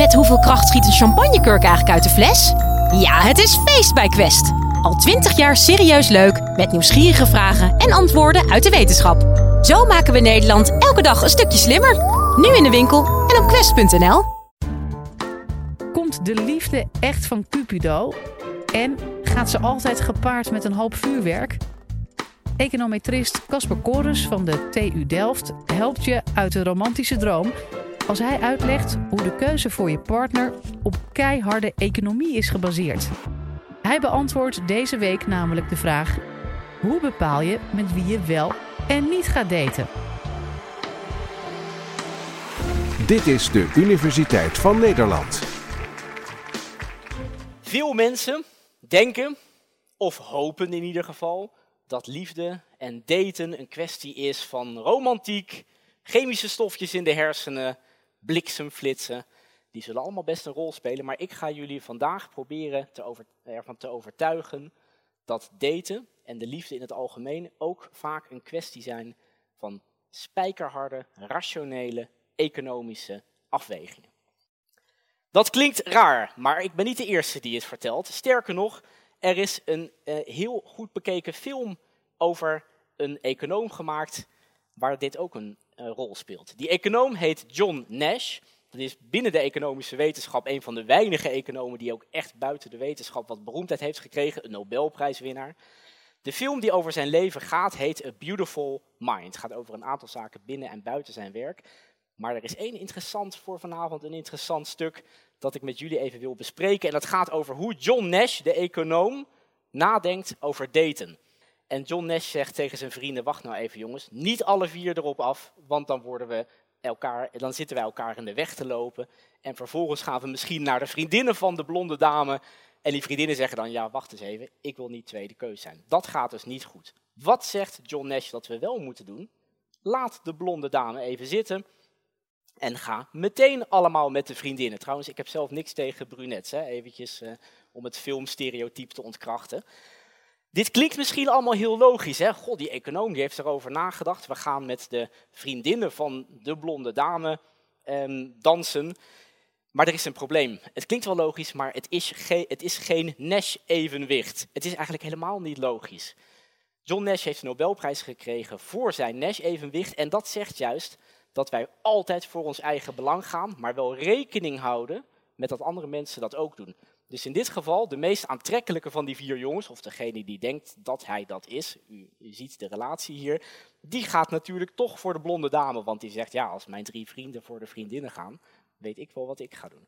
Met hoeveel kracht schiet een champagnekurk eigenlijk uit de fles? Ja, het is feest bij Quest. Al twintig jaar serieus leuk, met nieuwsgierige vragen en antwoorden uit de wetenschap. Zo maken we Nederland elke dag een stukje slimmer. Nu in de winkel en op quest.nl. Komt de liefde echt van Cupido? En gaat ze altijd gepaard met een hoop vuurwerk? Econometrist Casper Corus van de TU Delft helpt je uit de romantische droom als hij uitlegt hoe de keuze voor je partner op keiharde economie is gebaseerd. Hij beantwoordt deze week namelijk de vraag: hoe bepaal je met wie je wel en niet gaat daten? Dit is de Universiteit van Nederland. Veel mensen denken, of hopen in ieder geval, dat liefde en daten een kwestie is van romantiek, chemische stofjes in de hersenen, bliksemflitsen. Die zullen allemaal best een rol spelen, maar ik ga jullie vandaag proberen te over, ervan te overtuigen dat daten en de liefde in het algemeen ook vaak een kwestie zijn van spijkerharde, rationele, economische afwegingen. Dat klinkt raar, maar ik ben niet de eerste die het vertelt. Sterker nog, er is een uh, heel goed bekeken film over een econoom gemaakt waar dit ook een rol speelt. Die econoom heet John Nash. Dat is binnen de economische wetenschap een van de weinige economen die ook echt buiten de wetenschap wat beroemdheid heeft gekregen, een Nobelprijswinnaar. De film die over zijn leven gaat heet A Beautiful Mind. Het gaat over een aantal zaken binnen en buiten zijn werk. Maar er is één interessant voor vanavond, een interessant stuk dat ik met jullie even wil bespreken. En dat gaat over hoe John Nash, de econoom, nadenkt over daten. En John Nash zegt tegen zijn vrienden, wacht nou even jongens, niet alle vier erop af, want dan, worden we elkaar, dan zitten wij elkaar in de weg te lopen. En vervolgens gaan we misschien naar de vriendinnen van de blonde dame. En die vriendinnen zeggen dan, ja wacht eens even, ik wil niet tweede keus zijn. Dat gaat dus niet goed. Wat zegt John Nash dat we wel moeten doen? Laat de blonde dame even zitten en ga meteen allemaal met de vriendinnen. Trouwens, ik heb zelf niks tegen brunettes, hè? eventjes uh, om het filmstereotype te ontkrachten. Dit klinkt misschien allemaal heel logisch. Hè? God, die econoom die heeft erover nagedacht. We gaan met de vriendinnen van de blonde dame eh, dansen. Maar er is een probleem. Het klinkt wel logisch, maar het is, het is geen Nash-evenwicht. Het is eigenlijk helemaal niet logisch. John Nash heeft de Nobelprijs gekregen voor zijn Nash-evenwicht. En dat zegt juist dat wij altijd voor ons eigen belang gaan, maar wel rekening houden met dat andere mensen dat ook doen. Dus in dit geval, de meest aantrekkelijke van die vier jongens, of degene die denkt dat hij dat is, u, ziet de relatie hier, die gaat natuurlijk toch voor de blonde dame, want die zegt, ja, als mijn drie vrienden voor de vriendinnen gaan, weet ik wel wat ik ga doen.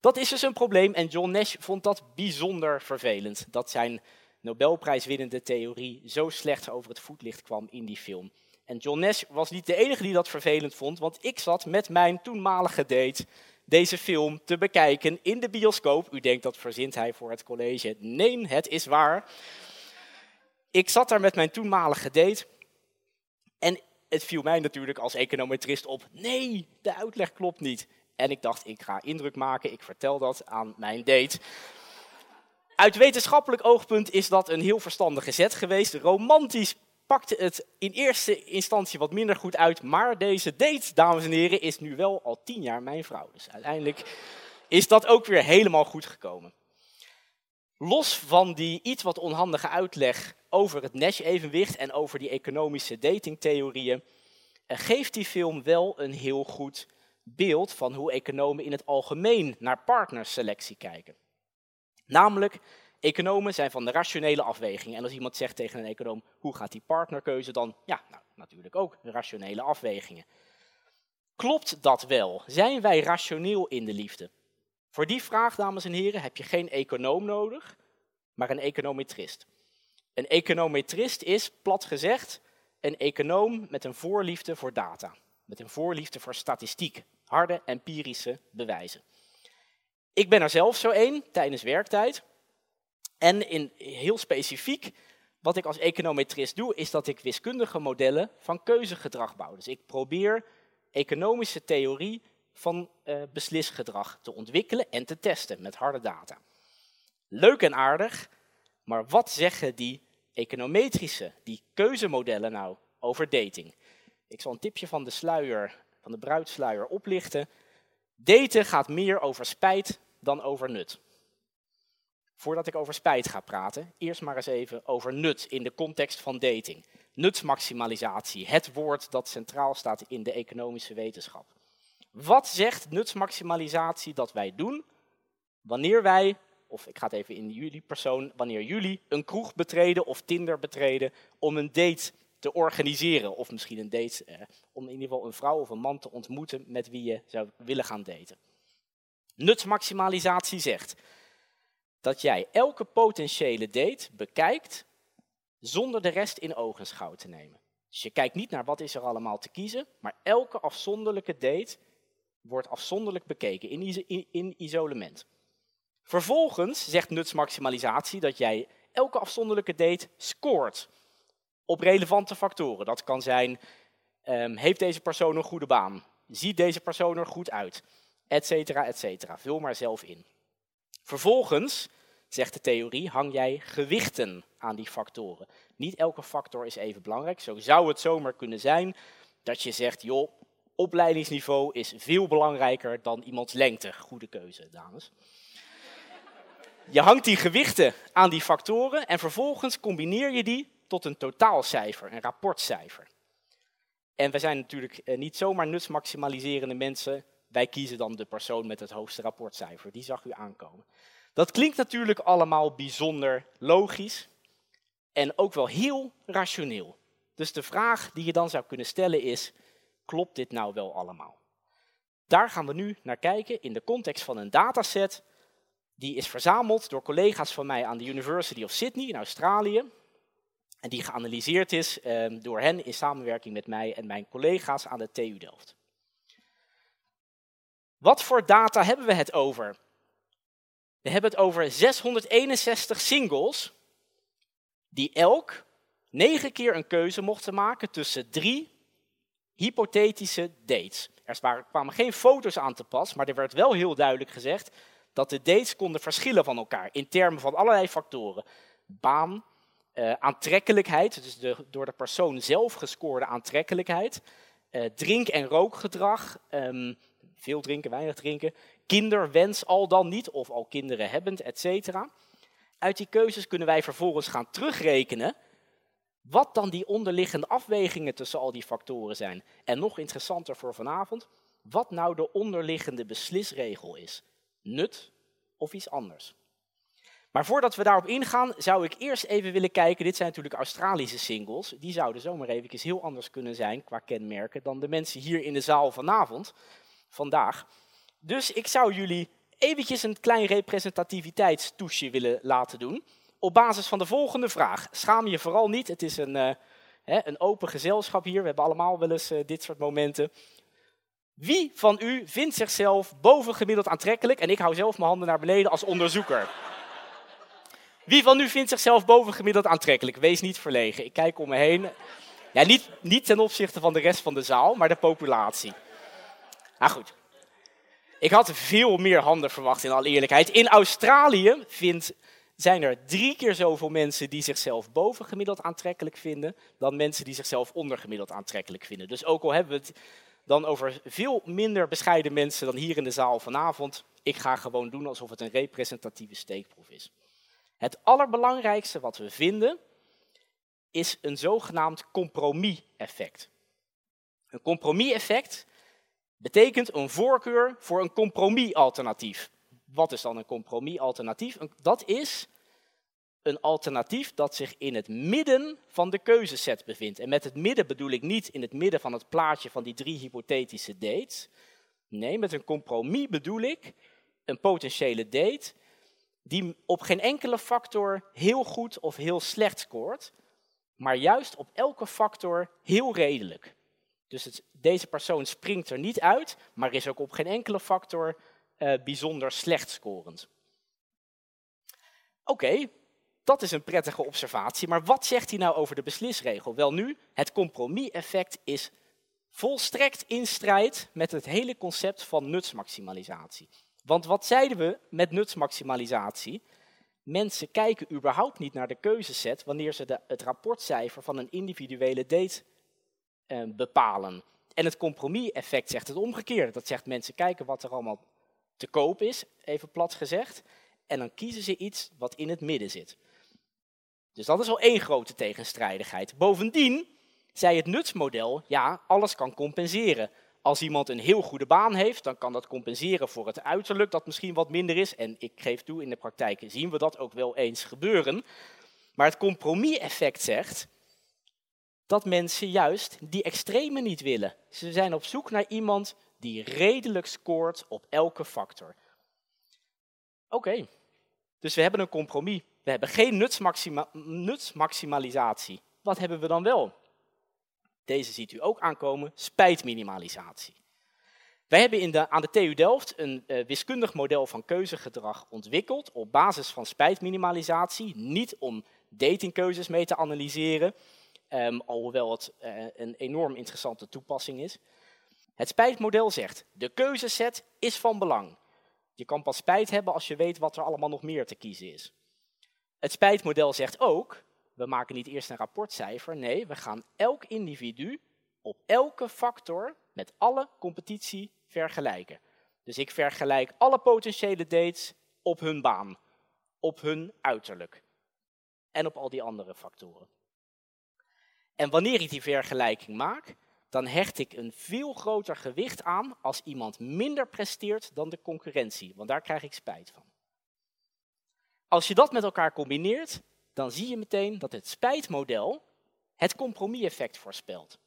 Dat is dus een probleem en John Nash vond dat bijzonder vervelend, dat zijn Nobelprijswinnende theorie zo slecht over het voetlicht kwam in die film. En John Nash was niet de enige die dat vervelend vond, want ik zat met mijn toenmalige date deze film te bekijken in de bioscoop. U denkt dat verzint hij voor het college. Nee, het is waar. Ik zat daar met mijn toenmalige date en het viel mij natuurlijk als econometrist op. Nee, de uitleg klopt niet. En ik dacht, ik ga indruk maken, ik vertel dat aan mijn date. Uit wetenschappelijk oogpunt is dat een heel verstandige zet geweest. Romantisch pakte het in eerste instantie wat minder goed uit. Maar deze date, dames en heren, is nu wel al tien jaar mijn vrouw. Dus uiteindelijk is dat ook weer helemaal goed gekomen. Los van die iets wat onhandige uitleg over het Nash-evenwicht en over die economische datingtheorieën, eh, geeft die film wel een heel goed beeld van hoe economen in het algemeen naar partnerselectie kijken. Namelijk Economen zijn van de rationele afweging. En als iemand zegt tegen een econoom, hoe gaat die partnerkeuze dan? Ja, nou, natuurlijk ook rationele afwegingen. Klopt dat wel? Zijn wij rationeel in de liefde? Voor die vraag, dames en heren, heb je geen econoom nodig, maar een econometrist. Een econometrist is, plat gezegd, een econoom met een voorliefde voor data. Met een voorliefde voor statistiek, harde empirische bewijzen. Ik ben er zelf zo één tijdens werktijd. En in, heel specifiek, wat ik als econometrist doe, is dat ik wiskundige modellen van keuzegedrag bouw. Dus ik probeer economische theorie van uh, beslisgedrag te ontwikkelen en te testen met harde data. Leuk en aardig, maar wat zeggen die econometrische, die keuzemodellen nou over dating? Ik zal een tipje van de sluier, van de bruidsluier oplichten. Daten gaat meer over spijt dan over nut. Voordat ik over spijt ga praten, eerst maar eens even over nut in de context van dating. Nutsmaximalisatie, het woord dat centraal staat in de economische wetenschap. Wat zegt nutsmaximalisatie dat wij doen wanneer wij, of ik ga het even in jullie persoon, wanneer jullie een kroeg betreden of Tinder betreden om een date te organiseren. Of misschien een date eh, om in ieder geval een vrouw of een man te ontmoeten met wie je zou willen gaan daten. Nutsmaximalisatie zegt dat jij elke potentiële date bekijkt zonder de rest in ogenschouw te nemen. Dus je kijkt niet naar wat is er allemaal te kiezen, maar elke afzonderlijke date wordt afzonderlijk bekeken in, isolement. Vervolgens zegt nutsmaximalisatie dat jij elke afzonderlijke date scoort op relevante factoren. Dat kan zijn, um, heeft deze persoon een goede baan? Ziet deze persoon er goed uit? Etcetera, etcetera. Vul maar zelf in. Vervolgens, zegt de theorie, hang jij gewichten aan die factoren. Niet elke factor is even belangrijk. Zo zou het zomaar kunnen zijn dat je zegt, joh, opleidingsniveau is veel belangrijker dan iemands lengte. Goede keuze, dames. Je hangt die gewichten aan die factoren en vervolgens combineer je die tot een totaalcijfer, een rapportcijfer. En we zijn natuurlijk eh, niet zomaar nutsmaximaliserende mensen. Wij kiezen dan de persoon met het hoogste rapportcijfer. Die zag u aankomen. Dat klinkt natuurlijk allemaal bijzonder logisch en ook wel heel rationeel. Dus de vraag die je dan zou kunnen stellen is, klopt dit nou wel allemaal? Daar gaan we nu naar kijken in de context van een dataset die is verzameld door collega's van mij aan de University of Sydney in Australië. En die geanalyseerd is ehm, door hen in samenwerking met mij en mijn collega's aan de TU Delft. Wat voor data hebben we het over? We hebben het over 661 singles die elk negen keer een keuze mochten maken tussen drie hypothetische dates. Er kwamen geen foto's aan te pas, maar er werd wel heel duidelijk gezegd dat de dates konden verschillen van elkaar in termen van allerlei factoren. Baan, uh, aantrekkelijkheid, dus de, door de persoon zelf gescoorde aantrekkelijkheid, uh, drink- en rookgedrag, um, veel drinken, weinig drinken, kinderwens al dan niet, of al kinderen hebbend, etc. Uit die keuzes kunnen wij vervolgens gaan terugrekenen wat dan die onderliggende afwegingen tussen al die factoren zijn. En nog interessanter voor vanavond, wat nou de onderliggende beslisregel is. Nut of iets anders. Maar voordat we daarop ingaan, zou ik eerst even willen kijken. Dit zijn natuurlijk Australische singles. Die zouden zomaar even heel anders kunnen zijn qua kenmerken dan de mensen hier in de zaal vanavond, vandaag. Dus ik zou jullie eventjes een klein representativiteitstoesje willen laten doen. Op basis van de volgende vraag. Schaam je vooral niet, het is een, uh, hè, een open gezelschap hier. We hebben allemaal wel eens uh, dit soort momenten. Wie van u vindt zichzelf bovengemiddeld aantrekkelijk? En ik hou zelf mijn handen naar beneden als onderzoeker. Wie van u vindt zichzelf bovengemiddeld aantrekkelijk? Wees niet verlegen. Ik kijk om me heen. Ja, niet, niet ten opzichte van de rest van de zaal, maar de populatie. Nou goed. Ik had veel meer handen verwacht, in alle eerlijkheid. In Australië vindt, zijn er drie keer zoveel mensen die zichzelf bovengemiddeld aantrekkelijk vinden, dan mensen die zichzelf ondergemiddeld aantrekkelijk vinden. Dus ook al hebben we het dan over veel minder bescheiden mensen dan hier in de zaal vanavond, ik ga gewoon doen alsof het een representatieve steekproef is. Het allerbelangrijkste wat we vinden is een zogenaamd compromis-effect. Een compromis-effect betekent een voorkeur voor een compromis-alternatief. Wat is dan een compromis-alternatief? Dat is een alternatief dat zich in het midden van de keuzeset bevindt. En met het midden bedoel ik niet in het midden van het plaatje van die drie hypothetische dates. Nee, met een compromis bedoel ik een potentiële date die op geen enkele factor heel goed of heel slecht scoort, maar juist op elke factor heel redelijk. Dus deze persoon springt er niet uit, maar is ook op geen enkele factor uh, bijzonder slecht scorend. Oké, dat is een prettige observatie, maar wat zegt hij nou over de beslisregel? Wel nu, het compromis-effect is volstrekt in strijd met het hele concept van nutsmaximalisatie. Want wat zeiden we met nutsmaximalisatie? Mensen kijken überhaupt niet naar de keuzeset wanneer ze de, het rapportcijfer van een individuele date eh, bepalen. En het compromis-effect zegt het omgekeerde. Dat zegt mensen kijken wat er allemaal te koop is, even plat gezegd. En dan kiezen ze iets wat in het midden zit. Dus dat is al één grote tegenstrijdigheid. Bovendien zei het nutsmodel, ja, alles kan compenseren. Als iemand een heel goede baan heeft, dan kan dat compenseren voor het uiterlijk dat misschien wat minder is. En ik geef toe, in de praktijk zien we dat ook wel eens gebeuren. Maar het compromis-effect zegt dat mensen juist die extreme niet willen. Ze zijn op zoek naar iemand die redelijk scoort op elke factor. Oké, dus we hebben een compromis. We hebben geen nutsmaxima nutsmaximalisatie. Wat hebben we dan wel? Deze ziet u ook aankomen, spijtminimalisatie. Wij hebben in de, aan de TU Delft een uh, wiskundig model van keuzegedrag ontwikkeld op basis van spijtminimalisatie. Niet om datingkeuzes mee te analyseren, um, alhoewel het uh, een enorm interessante toepassing is. Het spijtmodel zegt, de keuzeset is van belang. Je kan pas spijt hebben als je weet wat er allemaal nog meer te kiezen is. Het spijtmodel zegt ook, we maken niet eerst een rapportcijfer, nee, we gaan elk individu op elke factor met alle competitie vergelijken. Dus ik vergelijk alle potentiële dates op hun baan, op hun uiterlijk en op al die andere factoren. En wanneer ik die vergelijking maak, dan hecht ik een veel groter gewicht aan als iemand minder presteert dan de concurrentie, want daar krijg ik spijt van. Als je dat met elkaar combineert, dan zie je meteen dat het spijtmodel het compromis-effect voorspelt.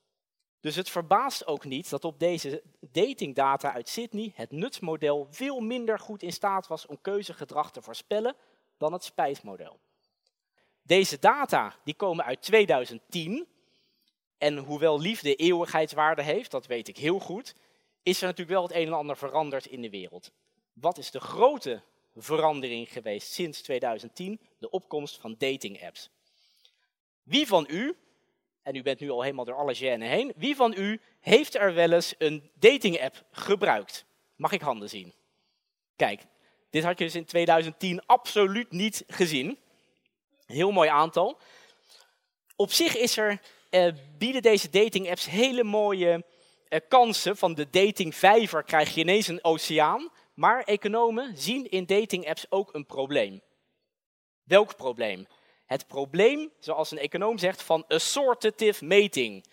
Dus het verbaast ook niet dat op deze datingdata uit Sydney het nutsmodel veel minder goed in staat was om keuzegedrag te voorspellen dan het spijtmodel. Deze data die komen uit 2010 en hoewel liefde eeuwigheidswaarde heeft, dat weet ik heel goed, is er natuurlijk wel het een en ander veranderd in de wereld. Wat is de grote verandering geweest sinds 2010, de opkomst van dating apps. Wie van u, en u bent nu al helemaal door alle genen heen, wie van u heeft er wel eens een dating app gebruikt? Mag ik handen zien? Kijk, dit had je dus in 2010 absoluut niet gezien. Heel mooi aantal. Op zich is er, eh, bieden deze dating apps hele mooie eh, kansen. Van de dating vijver krijg je ineens een oceaan. Maar economen zien in dating apps ook een probleem. Welk probleem? Het probleem, zoals een econoom zegt, van assortative mating.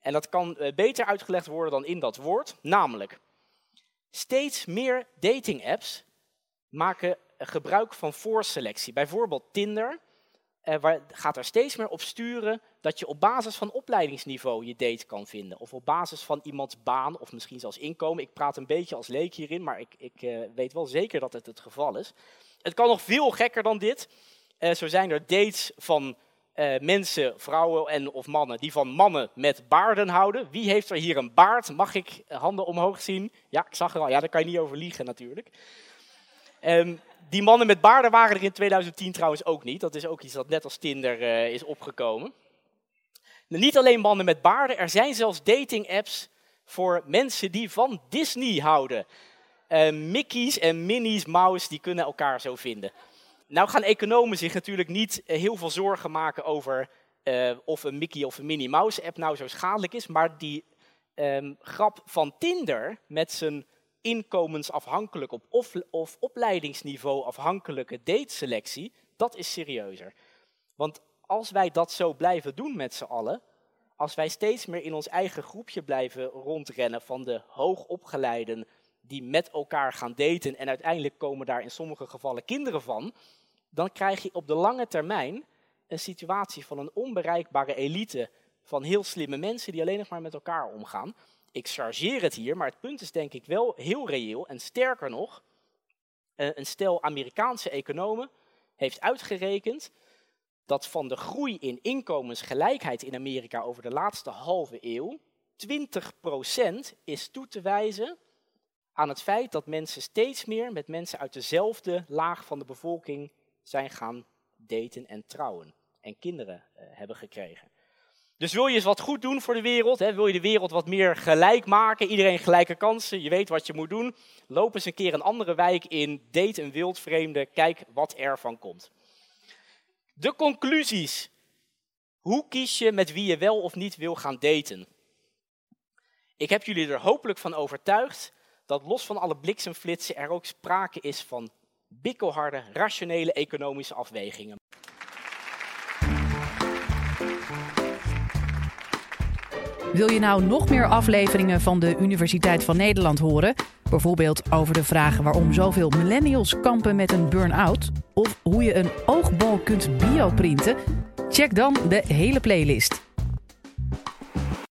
En dat kan eh, beter uitgelegd worden dan in dat woord. Namelijk, steeds meer dating apps maken gebruik van voorselectie. Bijvoorbeeld Tinder uh, waar, gaat er steeds meer op sturen dat je op basis van opleidingsniveau je date kan vinden. Of op basis van iemands baan of misschien zelfs inkomen. Ik praat een beetje als leek hierin, maar ik, ik uh, weet wel zeker dat het het geval is. Het kan nog veel gekker dan dit. Uh, zo zijn er dates van mensen, vrouwen en of mannen, die van mannen met baarden houden. Wie heeft er hier een baard? Mag ik handen omhoog zien? Ja, ik zag er al. Ja, daar kan je niet over liegen natuurlijk. Um, die mannen met baarden waren er in 2010 trouwens ook niet. Dat is ook iets dat net als Tinder is opgekomen. Niet alleen mannen met baarden, er zijn zelfs dating apps voor mensen die van Disney houden. Uh, Mickey's en Minnie's Mouse, die kunnen elkaar zo vinden. Nou gaan economen zich natuurlijk niet uh, heel veel zorgen maken over uh, of een Mickey of een Minnie Mouse app nou zo schadelijk is. Maar die um, grap van Tinder met zijn inkomensafhankelijk op of, of opleidingsniveau afhankelijke dateselectie, dat is serieuzer. Want als wij dat zo blijven doen met z'n allen, als wij steeds meer in ons eigen groepje blijven rondrennen van de hoogopgeleiden die met elkaar gaan daten en uiteindelijk komen daar in sommige gevallen kinderen van, dan krijg je op de lange termijn een situatie van een onbereikbare elite van heel slimme mensen die alleen nog maar met elkaar omgaan ik chargeer het hier, maar het punt is denk ik wel heel reëel. En sterker nog, eh, een stel Amerikaanse economen heeft uitgerekend dat van de groei in inkomensgelijkheid in Amerika over de laatste halve eeuw 20% is toe te wijzen aan het feit dat mensen steeds meer met mensen uit dezelfde laag van de bevolking zijn gaan daten en trouwen en kinderen uh, hebben gekregen. Dus wil je eens wat goed doen voor de wereld, hè, wil je de wereld wat meer gelijk maken, iedereen gelijke kansen, je weet wat je moet doen, loop eens een keer een andere wijk in, date een wildvreemde, kijk wat er van komt. De conclusies. Hoe kies je met wie je wel of niet wil gaan daten? Ik heb jullie er hopelijk van overtuigd dat los van alle bliksemflitsen er ook sprake is van bikkelharde, rationele economische afwegingen. Wil je nou nog meer afleveringen van de Universiteit van Nederland horen? Bijvoorbeeld over de vraag waarom zoveel millennials kampen met een burn-out? Of hoe je een oogbal kunt bioprinten? Check dan de hele playlist.